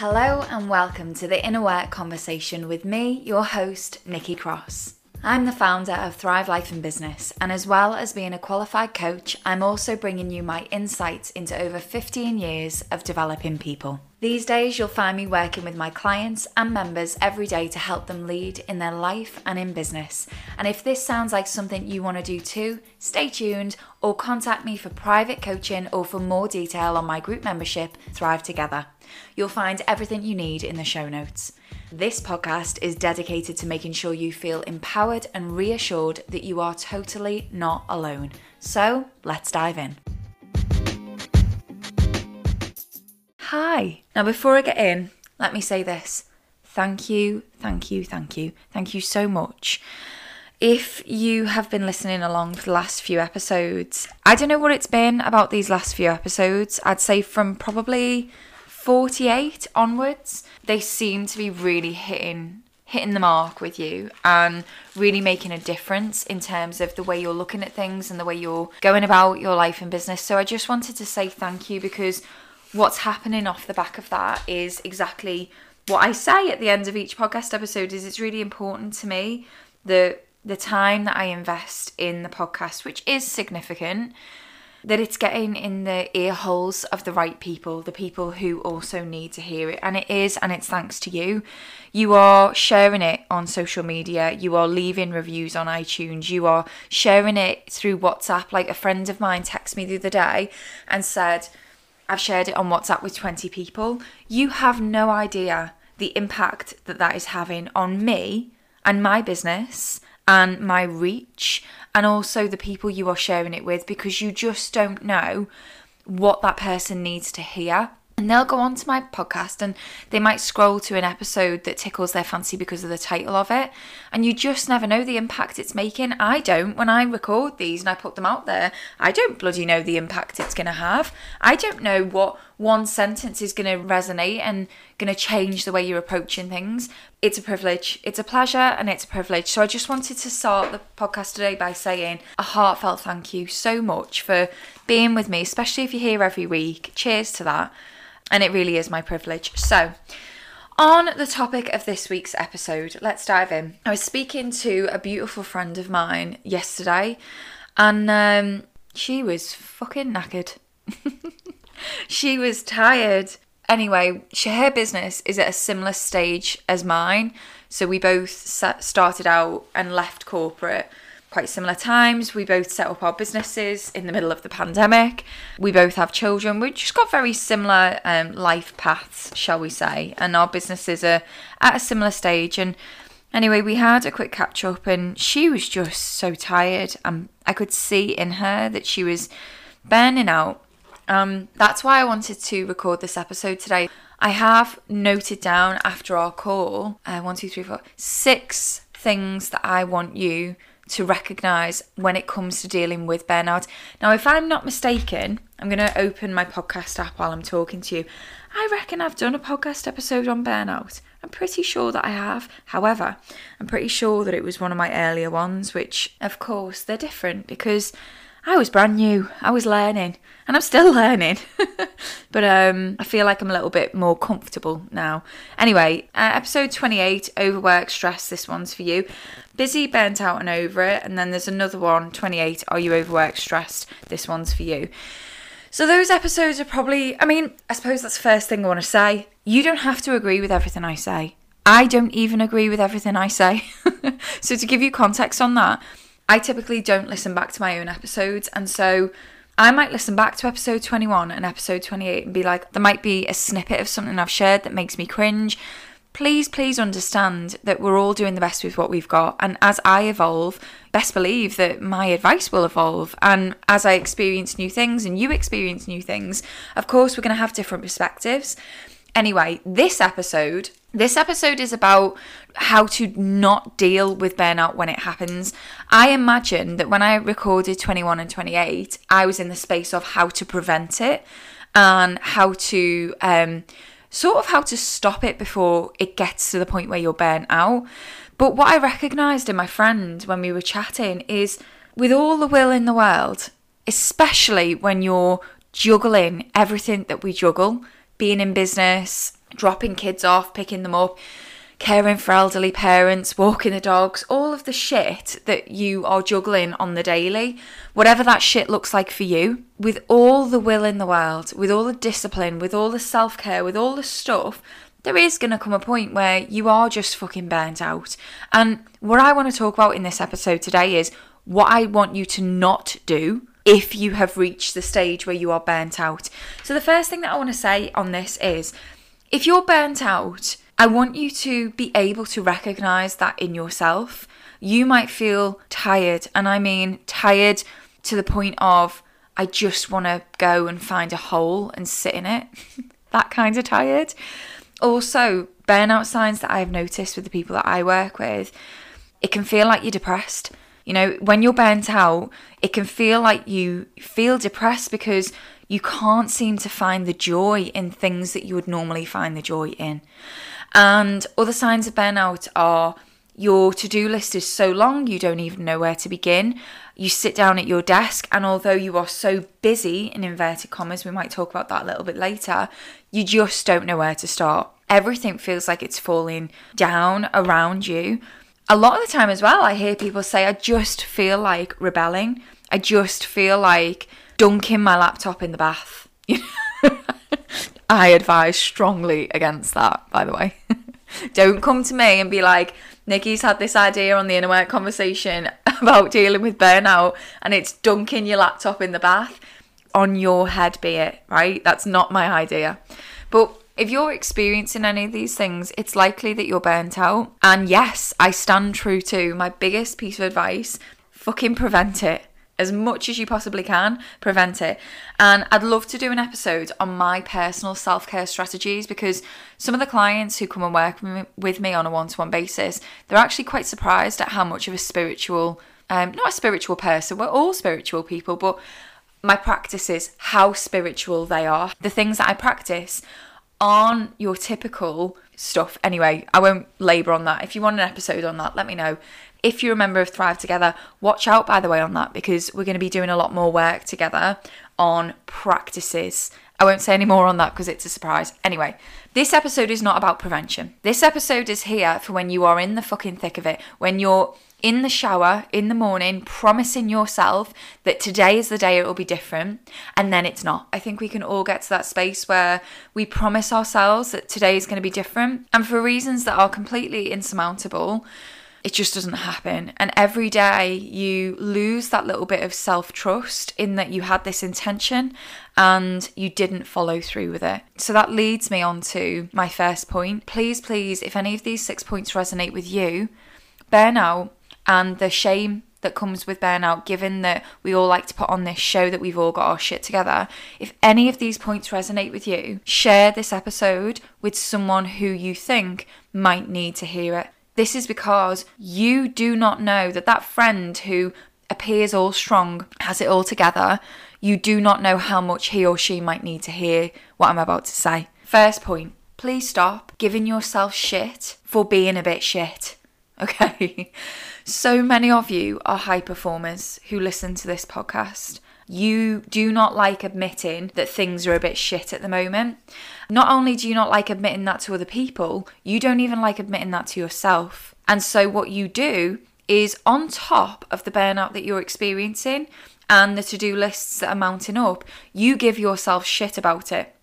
Hello and welcome to the Inner Work Conversation with me, your host, Nikki Cross. I'm the founder of Thrive Life and Business, and as well as being a qualified coach, I'm also bringing you my insights into over 15 years of developing people. These days, you'll find me working with my clients and members every day to help them lead in their life and in business. And if this sounds like something you want to do too, stay tuned or contact me for private coaching or for more detail on my group membership, Thrive Together. You'll find everything you need in the show notes. This podcast is dedicated to making sure you feel empowered and reassured that you are totally not alone. So let's dive in. Hi. Now, before I get in, let me say this. Thank you, thank you, thank you, thank you so much. If you have been listening along for the last few episodes, I don't know what it's been about these last few episodes. I'd say from probably 48 onwards, they seem to be really hitting hitting the mark with you and really making a difference in terms of the way you're looking at things and the way you're going about your life and business. So I just wanted to say thank you because what's happening off the back of that is exactly what I say at the end of each podcast episode is it's really important to me the the time that I invest in the podcast, which is significant, that it's getting in the ear holes of the right people, the people who also need to hear it. And it is, and it's thanks to you. You are sharing it on social media, you are leaving reviews on iTunes, you are sharing it through WhatsApp. Like a friend of mine texted me the other day and said, I've shared it on WhatsApp with 20 people. You have no idea the impact that that is having on me and my business and my reach and also the people you are sharing it with because you just don't know what that person needs to hear. And they'll go on to my podcast and they might scroll to an episode that tickles their fancy because of the title of it. And you just never know the impact it's making. I don't. When I record these and I put them out there, I don't bloody know the impact it's going to have. I don't know what one sentence is going to resonate and going to change the way you're approaching things. It's a privilege. It's a pleasure and it's a privilege. So I just wanted to start the podcast today by saying a heartfelt thank you so much for being with me, especially if you're here every week. Cheers to that and it really is my privilege. So, on the topic of this week's episode, let's dive in. I was speaking to a beautiful friend of mine yesterday, and um, she was fucking knackered. she was tired. Anyway, her business is at a similar stage as mine. So we both started out and left corporate quite similar times. We both set up our businesses in the middle of the pandemic. We both have children. We've just got very similar um, life paths, shall we say, and our businesses are at a similar stage. And anyway, we had a quick catch up, and she was just so tired. And I could see in her that she was burning out. Um, that's why I wanted to record this episode today. I have noted down after our call, uh, one, two, three, four, six things that I want you to recognize when it comes to dealing with burnout. Now, if I'm not mistaken, I'm going to open my podcast app while I'm talking to you. I reckon I've done a podcast episode on burnout. I'm pretty sure that I have. However, I'm pretty sure that it was one of my earlier ones, which, of course, they're different because I was brand new. I was learning, and I'm still learning. but um, I feel like I'm a little bit more comfortable now. Anyway, uh, episode 28, overwork, stress. This one's for you. Busy, burnt out, and over it. And then there's another one, 28, are you overworked, stressed? This one's for you. So those episodes are probably, I mean, I suppose that's the first thing I want to say. You don't have to agree with everything I say. I don't even agree with everything I say. so to give you context on that, I typically don't listen back to my own episodes. And so I might listen back to episode 21 and episode 28 and be like, there might be a snippet of something I've shared that makes me cringe. Please, please understand that we're all doing the best with what we've got. And as I evolve, best believe that my advice will evolve. And as I experience new things and you experience new things, of course, we're going to have different perspectives. Anyway, this episode this episode is about how to not deal with burnout when it happens. I imagine that when I recorded 21 and 28, I was in the space of how to prevent it and how to um, sort of how to stop it before it gets to the point where you're burnt out. But what I recognized in my friend when we were chatting is with all the will in the world, especially when you're juggling everything that we juggle, being in business, dropping kids off, picking them up, caring for elderly parents, walking the dogs, all of the shit that you are juggling on the daily, whatever that shit looks like for you, with all the will in the world, with all the discipline, with all the self care, with all the stuff, there is going to come a point where you are just fucking burnt out. And what I want to talk about in this episode today is what I want you to not do if you have reached the stage where you are burnt out. So, the first thing that I want to say on this is if you're burnt out, I want you to be able to recognize that in yourself. You might feel tired, and I mean tired to the point of I just want to go and find a hole and sit in it. that kind of tired. Also, burnout signs that I've noticed with the people that I work with, it can feel like you're depressed. You know, when you're burnt out, it can feel like you feel depressed because you can't seem to find the joy in things that you would normally find the joy in. And other signs of burnout are your to do list is so long you don't even know where to begin. You sit down at your desk, and although you are so busy, in inverted commas, we might talk about that a little bit later, you just don't know where to start. Everything feels like it's falling down around you. A lot of the time, as well, I hear people say, I just feel like rebelling. I just feel like dunking my laptop in the bath. I advise strongly against that, by the way. Don't come to me and be like, Nikki's had this idea on the inner work conversation about dealing with burnout and it's dunking your laptop in the bath. On your head be it, right? That's not my idea. But if you're experiencing any of these things, it's likely that you're burnt out. And yes, I stand true to my biggest piece of advice fucking prevent it as much as you possibly can, prevent it. And I'd love to do an episode on my personal self care strategies because some of the clients who come and work with me on a one to one basis, they're actually quite surprised at how much of a spiritual, um, not a spiritual person, we're all spiritual people, but my practices, how spiritual they are. The things that I practice aren't your typical stuff. Anyway, I won't labour on that. If you want an episode on that, let me know if you're a member of Thrive Together, watch out by the way on that because we're going to be doing a lot more work together on practices. I won't say any more on that because it's a surprise. Anyway, this episode is not about prevention. This episode is here for when you are in the fucking thick of it, when you're in the shower in the morning, promising yourself that today is the day it will be different, and then it's not. I think we can all get to that space where we promise ourselves that today is going to be different, and for reasons that are completely insurmountable, it just doesn't happen. And every day you lose that little bit of self trust in that you had this intention and you didn't follow through with it. So that leads me on to my first point. Please, please, if any of these six points resonate with you, burnout and the shame that comes with burnout, given that we all like to put on this show that we've all got our shit together. If any of these points resonate with you, share this episode with someone who you think might need to hear it. This is because you do not know that that friend who appears all strong, has it all together, you do not know how much he or she might need to hear what I'm about to say. First point please stop giving yourself shit for being a bit shit. Okay? so many of you are high performers who listen to this podcast. You do not like admitting that things are a bit shit at the moment. Not only do you not like admitting that to other people, you don't even like admitting that to yourself. And so, what you do is on top of the burnout that you're experiencing and the to do lists that are mounting up, you give yourself shit about it.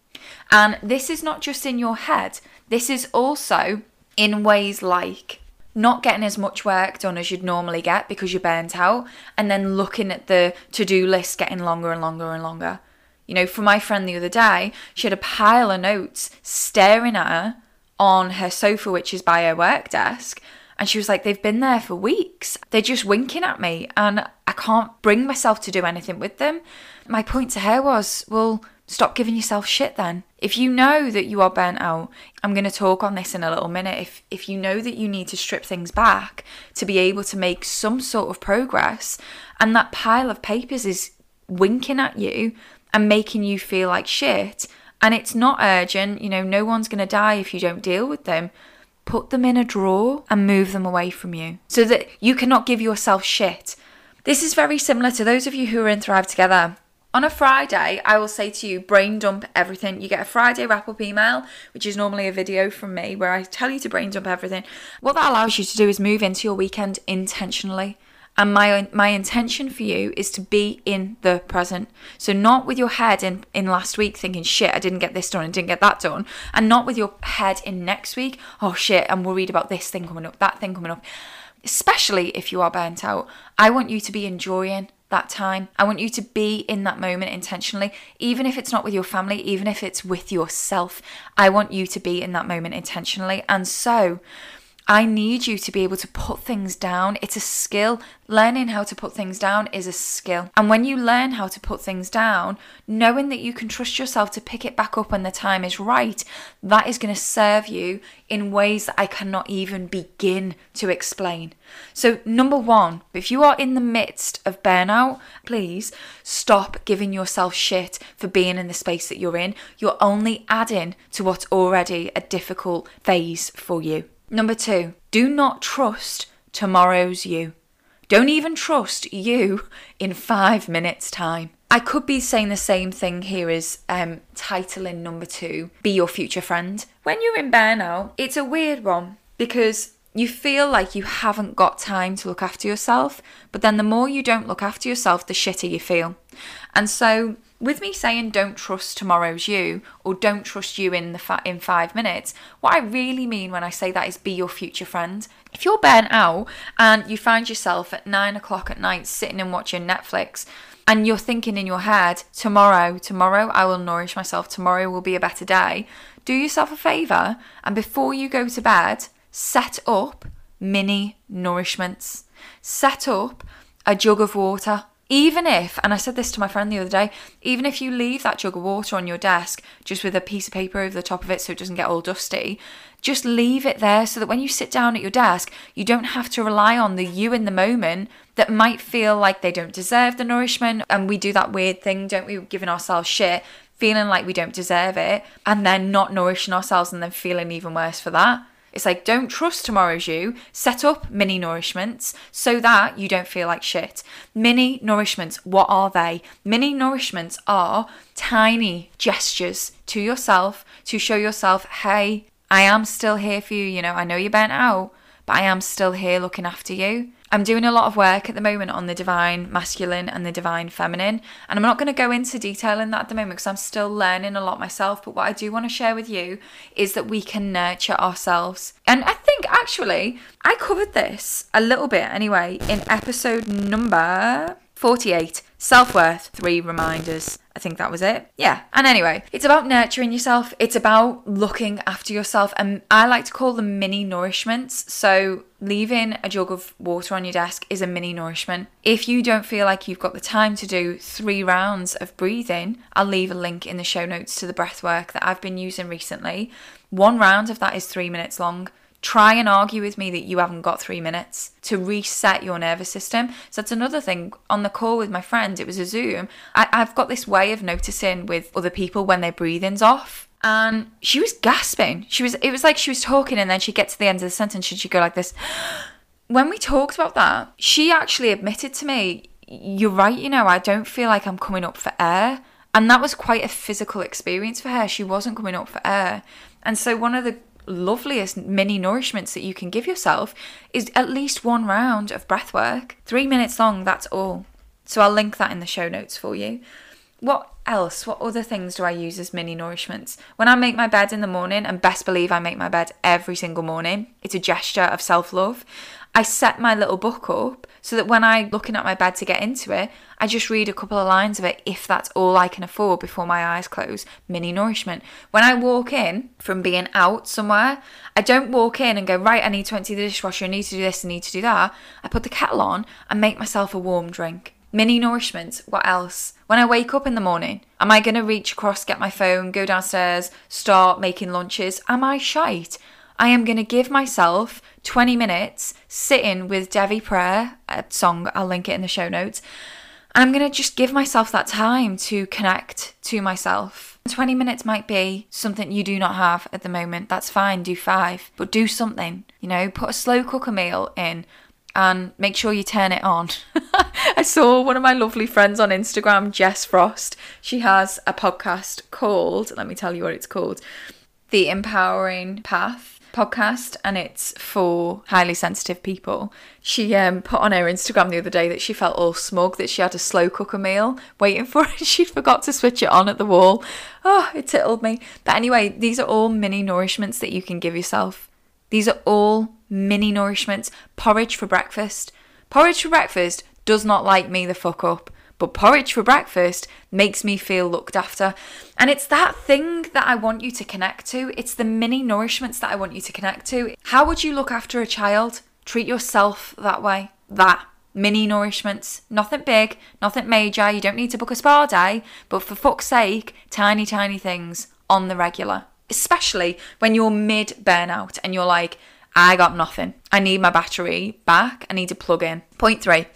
And this is not just in your head, this is also in ways like not getting as much work done as you'd normally get because you're burnt out, and then looking at the to do list getting longer and longer and longer. You know, for my friend the other day, she had a pile of notes staring at her on her sofa, which is by her work desk. And she was like, they've been there for weeks. They're just winking at me, and I can't bring myself to do anything with them. My point to her was, well, stop giving yourself shit then. If you know that you are burnt out, I'm going to talk on this in a little minute. If if you know that you need to strip things back to be able to make some sort of progress and that pile of papers is winking at you, and making you feel like shit. And it's not urgent, you know, no one's going to die if you don't deal with them. Put them in a drawer and move them away from you so that you cannot give yourself shit. This is very similar to those of you who are in Thrive Together. On a Friday, I will say to you, brain dump everything. You get a Friday wrap up email, which is normally a video from me where I tell you to brain dump everything. What that allows you to do is move into your weekend intentionally. And my my intention for you is to be in the present. So not with your head in, in last week thinking, shit, I didn't get this done I didn't get that done. And not with your head in next week, oh shit, I'm worried about this thing coming up, that thing coming up. Especially if you are burnt out. I want you to be enjoying that time. I want you to be in that moment intentionally, even if it's not with your family, even if it's with yourself. I want you to be in that moment intentionally. And so, I need you to be able to put things down. It's a skill. Learning how to put things down is a skill. And when you learn how to put things down, knowing that you can trust yourself to pick it back up when the time is right, that is going to serve you in ways that I cannot even begin to explain. So, number one, if you are in the midst of burnout, please stop giving yourself shit for being in the space that you're in. You're only adding to what's already a difficult phase for you. Number two, do not trust tomorrow's you. Don't even trust you in five minutes' time. I could be saying the same thing here as um, titling number two, Be Your Future Friend. When you're in burnout, it's a weird one because you feel like you haven't got time to look after yourself, but then the more you don't look after yourself, the shitter you feel. And so with me saying don't trust tomorrow's you or don't trust you in the fa- in five minutes, what I really mean when I say that is be your future friend. If you're burnt out and you find yourself at nine o'clock at night sitting and watching Netflix, and you're thinking in your head, tomorrow, tomorrow I will nourish myself, tomorrow will be a better day, do yourself a favour and before you go to bed, set up mini nourishments. Set up a jug of water even if, and I said this to my friend the other day, even if you leave that jug of water on your desk just with a piece of paper over the top of it so it doesn't get all dusty, just leave it there so that when you sit down at your desk, you don't have to rely on the you in the moment that might feel like they don't deserve the nourishment. And we do that weird thing, don't we, giving ourselves shit, feeling like we don't deserve it, and then not nourishing ourselves and then feeling even worse for that. It's like, don't trust tomorrow's you. Set up mini nourishments so that you don't feel like shit. Mini nourishments, what are they? Mini nourishments are tiny gestures to yourself to show yourself, hey, I am still here for you. You know, I know you're burnt out, but I am still here looking after you. I'm doing a lot of work at the moment on the divine masculine and the divine feminine, and I'm not going to go into detail in that at the moment because I'm still learning a lot myself. But what I do want to share with you is that we can nurture ourselves. And I think actually, I covered this a little bit anyway in episode number 48 Self worth, three reminders. I think that was it. Yeah. And anyway, it's about nurturing yourself. It's about looking after yourself. And I like to call them mini nourishments. So, leaving a jug of water on your desk is a mini nourishment. If you don't feel like you've got the time to do three rounds of breathing, I'll leave a link in the show notes to the breath work that I've been using recently. One round of that is three minutes long try and argue with me that you haven't got three minutes to reset your nervous system. So that's another thing. On the call with my friend, it was a Zoom. I, I've got this way of noticing with other people when their breathing's off. And she was gasping. She was it was like she was talking and then she'd get to the end of the sentence and she'd go like this. When we talked about that, she actually admitted to me, You're right, you know, I don't feel like I'm coming up for air. And that was quite a physical experience for her. She wasn't coming up for air. And so one of the loveliest mini nourishments that you can give yourself is at least one round of breath work. Three minutes long, that's all. So I'll link that in the show notes for you. What else? What other things do I use as mini nourishments? When I make my bed in the morning, and best believe I make my bed every single morning, it's a gesture of self love. I set my little book up so that when I'm looking at my bed to get into it, I just read a couple of lines of it if that's all I can afford before my eyes close. Mini nourishment. When I walk in from being out somewhere, I don't walk in and go, right, I need to empty the dishwasher, I need to do this, I need to do that. I put the kettle on and make myself a warm drink. Mini nourishment. What else? When I wake up in the morning, am I going to reach across, get my phone, go downstairs, start making lunches? Am I shite? I am going to give myself 20 minutes sitting with Devi Prayer, a song, I'll link it in the show notes. I'm going to just give myself that time to connect to myself. 20 minutes might be something you do not have at the moment. That's fine, do five, but do something. You know, put a slow cooker meal in and make sure you turn it on. I saw one of my lovely friends on Instagram, Jess Frost. She has a podcast called, let me tell you what it's called The Empowering Path podcast and it's for highly sensitive people. She um, put on her Instagram the other day that she felt all smug that she had a slow cooker meal waiting for her. She forgot to switch it on at the wall. Oh, it tickled me. But anyway, these are all mini nourishments that you can give yourself. These are all mini nourishments. Porridge for breakfast. Porridge for breakfast does not light me the fuck up but porridge for breakfast makes me feel looked after. And it's that thing that I want you to connect to. It's the mini nourishments that I want you to connect to. How would you look after a child? Treat yourself that way. That. Mini nourishments. Nothing big, nothing major. You don't need to book a spa day, but for fuck's sake, tiny, tiny things on the regular. Especially when you're mid burnout and you're like, I got nothing. I need my battery back. I need to plug in. Point three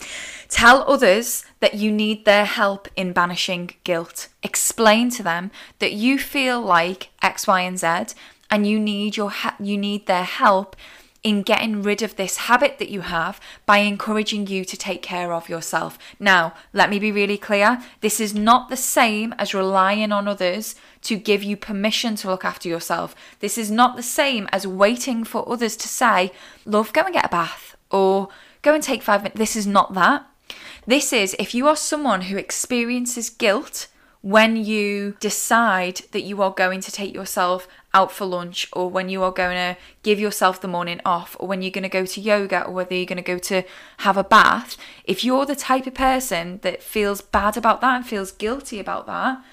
tell others that you need their help in banishing guilt. Explain to them that you feel like X, Y, and Z and you need your you need their help in getting rid of this habit that you have by encouraging you to take care of yourself. Now, let me be really clear this is not the same as relying on others to give you permission to look after yourself. This is not the same as waiting for others to say, Love, go and get a bath, or go and take five minutes. This is not that. This is if you are someone who experiences guilt when you decide that you are going to take yourself out for lunch or when you are going to give yourself the morning off or when you're going to go to yoga or whether you're going to go to have a bath, if you're the type of person that feels bad about that and feels guilty about that,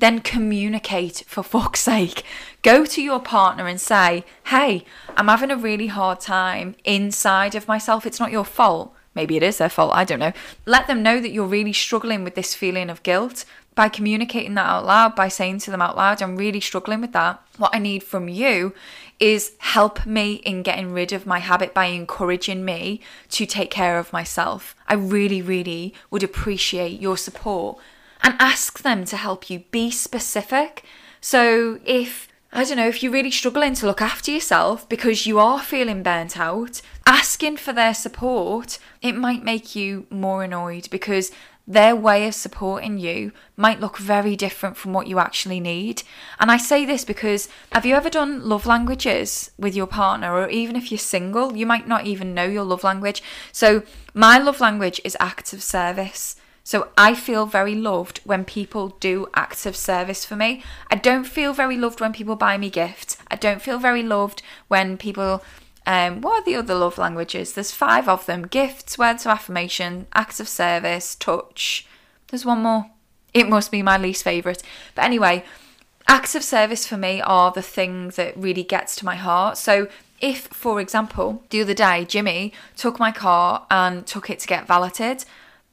then communicate for fuck's sake. Go to your partner and say, hey, I'm having a really hard time inside of myself. It's not your fault. Maybe it is their fault, I don't know. Let them know that you're really struggling with this feeling of guilt by communicating that out loud, by saying to them out loud, I'm really struggling with that. What I need from you is help me in getting rid of my habit by encouraging me to take care of myself. I really, really would appreciate your support and ask them to help you be specific. So if I don't know, if you're really struggling to look after yourself because you are feeling burnt out, asking for their support, it might make you more annoyed because their way of supporting you might look very different from what you actually need. And I say this because have you ever done love languages with your partner, or even if you're single, you might not even know your love language. So, my love language is acts of service. So I feel very loved when people do acts of service for me. I don't feel very loved when people buy me gifts. I don't feel very loved when people um, what are the other love languages? There's five of them gifts, words of affirmation, acts of service, touch. There's one more. It must be my least favourite. But anyway, acts of service for me are the thing that really gets to my heart. So if, for example, the other day Jimmy took my car and took it to get valeted,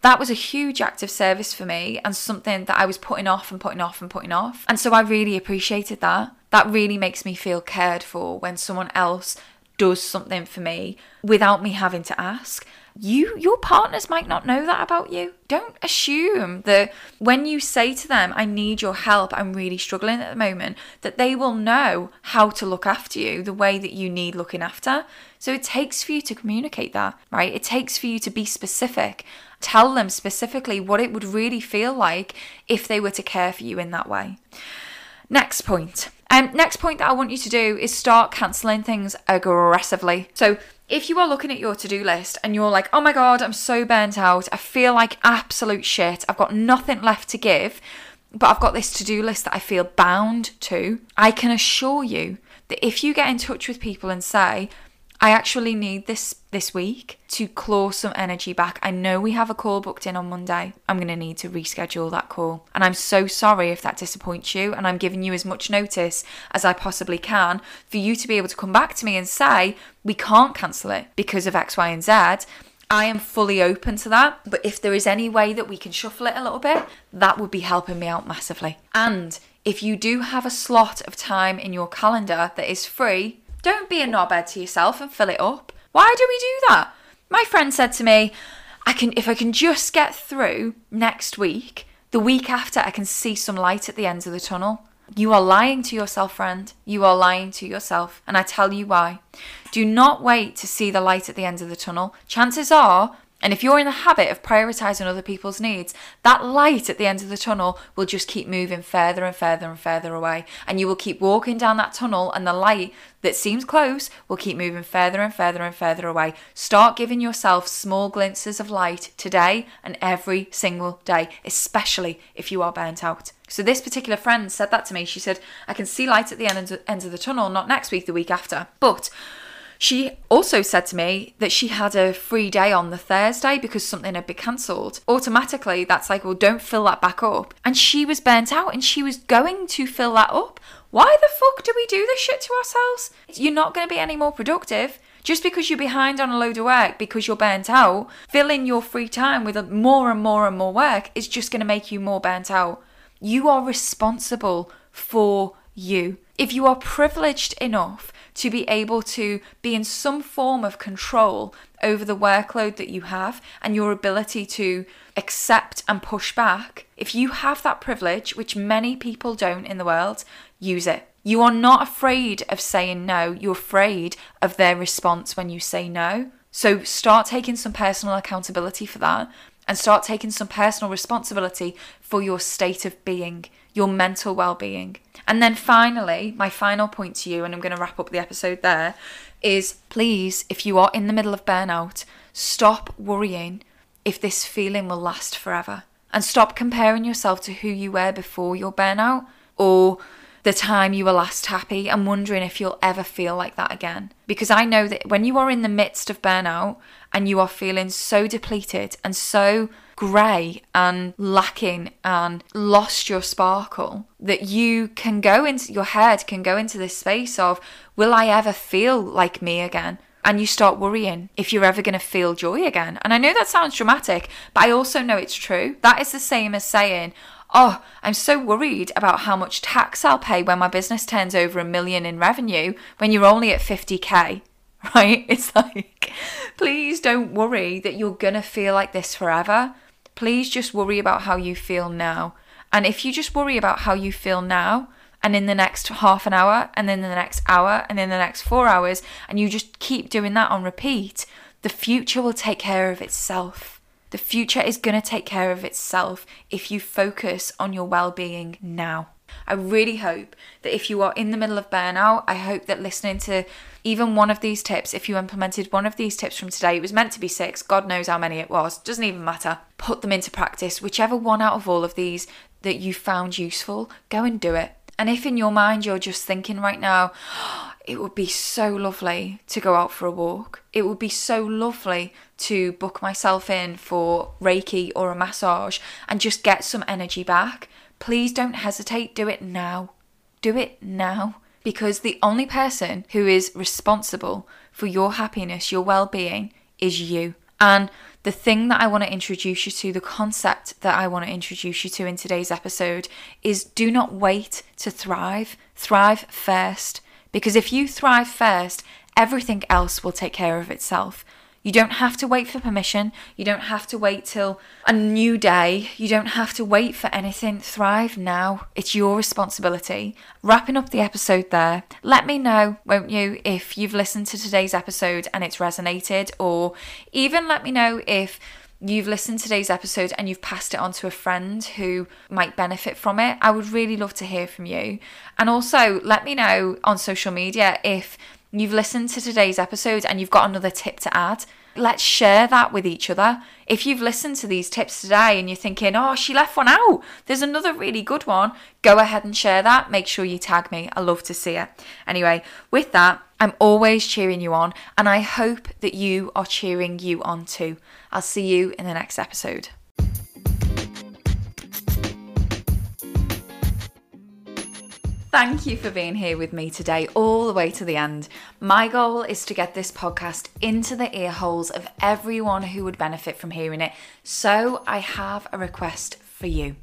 that was a huge act of service for me and something that I was putting off and putting off and putting off. And so I really appreciated that. That really makes me feel cared for when someone else does something for me without me having to ask you your partners might not know that about you don't assume that when you say to them i need your help i'm really struggling at the moment that they will know how to look after you the way that you need looking after so it takes for you to communicate that right it takes for you to be specific tell them specifically what it would really feel like if they were to care for you in that way. Next point. Um, next point that I want you to do is start cancelling things aggressively. So if you are looking at your to do list and you're like, oh my God, I'm so burnt out, I feel like absolute shit, I've got nothing left to give, but I've got this to do list that I feel bound to, I can assure you that if you get in touch with people and say, I actually need this this week to claw some energy back. I know we have a call booked in on Monday. I'm going to need to reschedule that call. And I'm so sorry if that disappoints you. And I'm giving you as much notice as I possibly can for you to be able to come back to me and say, we can't cancel it because of X, Y, and Z. I am fully open to that. But if there is any way that we can shuffle it a little bit, that would be helping me out massively. And if you do have a slot of time in your calendar that is free, don't be a knobhead to yourself and fill it up. Why do we do that? My friend said to me, I can if I can just get through next week, the week after I can see some light at the end of the tunnel. You are lying to yourself, friend. You are lying to yourself. And I tell you why. Do not wait to see the light at the end of the tunnel. Chances are and if you're in the habit of prioritizing other people's needs, that light at the end of the tunnel will just keep moving further and further and further away. And you will keep walking down that tunnel, and the light that seems close will keep moving further and further and further away. Start giving yourself small glimpses of light today and every single day, especially if you are burnt out. So, this particular friend said that to me. She said, I can see light at the end of the tunnel, not next week, the week after. But she also said to me that she had a free day on the Thursday because something had been cancelled. Automatically, that's like, well, don't fill that back up. And she was burnt out and she was going to fill that up. Why the fuck do we do this shit to ourselves? You're not going to be any more productive. Just because you're behind on a load of work because you're burnt out, filling your free time with more and more and more work is just going to make you more burnt out. You are responsible for you. If you are privileged enough to be able to be in some form of control over the workload that you have and your ability to accept and push back, if you have that privilege, which many people don't in the world, use it. You are not afraid of saying no, you're afraid of their response when you say no. So start taking some personal accountability for that and start taking some personal responsibility for your state of being, your mental well being. And then finally, my final point to you, and I'm going to wrap up the episode there, is please, if you are in the middle of burnout, stop worrying if this feeling will last forever. And stop comparing yourself to who you were before your burnout or the time you were last happy and wondering if you'll ever feel like that again. Because I know that when you are in the midst of burnout and you are feeling so depleted and so grey and lacking and lost your sparkle that you can go into your head can go into this space of will I ever feel like me again? And you start worrying if you're ever going to feel joy again. And I know that sounds dramatic, but I also know it's true. That is the same as saying, Oh, I'm so worried about how much tax I'll pay when my business turns over a million in revenue when you're only at 50k right? It's like, please don't worry that you're gonna feel like this forever. Please just worry about how you feel now. And if you just worry about how you feel now, and in the next half an hour, and then the next hour, and then the next four hours, and you just keep doing that on repeat, the future will take care of itself. The future is going to take care of itself if you focus on your well being now. I really hope that if you are in the middle of burnout, I hope that listening to even one of these tips, if you implemented one of these tips from today, it was meant to be six, God knows how many it was, doesn't even matter. Put them into practice. Whichever one out of all of these that you found useful, go and do it. And if in your mind you're just thinking right now, it would be so lovely to go out for a walk. It would be so lovely to book myself in for Reiki or a massage and just get some energy back. Please don't hesitate, do it now. Do it now because the only person who is responsible for your happiness, your well being, is you. And the thing that I want to introduce you to, the concept that I want to introduce you to in today's episode is do not wait to thrive, thrive first. Because if you thrive first, everything else will take care of itself. You don't have to wait for permission. You don't have to wait till a new day. You don't have to wait for anything. Thrive now. It's your responsibility. Wrapping up the episode there, let me know, won't you, if you've listened to today's episode and it's resonated, or even let me know if you've listened to today's episode and you've passed it on to a friend who might benefit from it. I would really love to hear from you. And also let me know on social media if you've listened to today's episode and you've got another tip to add, let's share that with each other. If you've listened to these tips today and you're thinking, oh, she left one out, there's another really good one, go ahead and share that. Make sure you tag me. I love to see it. Anyway, with that, I'm always cheering you on, and I hope that you are cheering you on too. I'll see you in the next episode. Thank you for being here with me today, all the way to the end. My goal is to get this podcast into the ear holes of everyone who would benefit from hearing it. So I have a request for you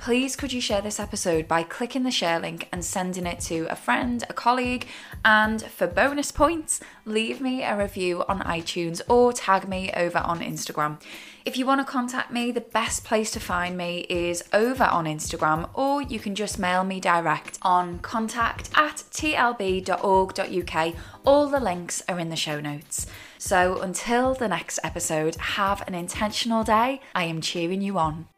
please could you share this episode by clicking the share link and sending it to a friend, a colleague, and for bonus points, leave me a review on iTunes or tag me over on Instagram. If you want to contact me, the best place to find me is over on Instagram, or you can just mail me direct on contact at tlb.org.uk. All the links are in the show notes. So until the next episode, have an intentional day. I am cheering you on.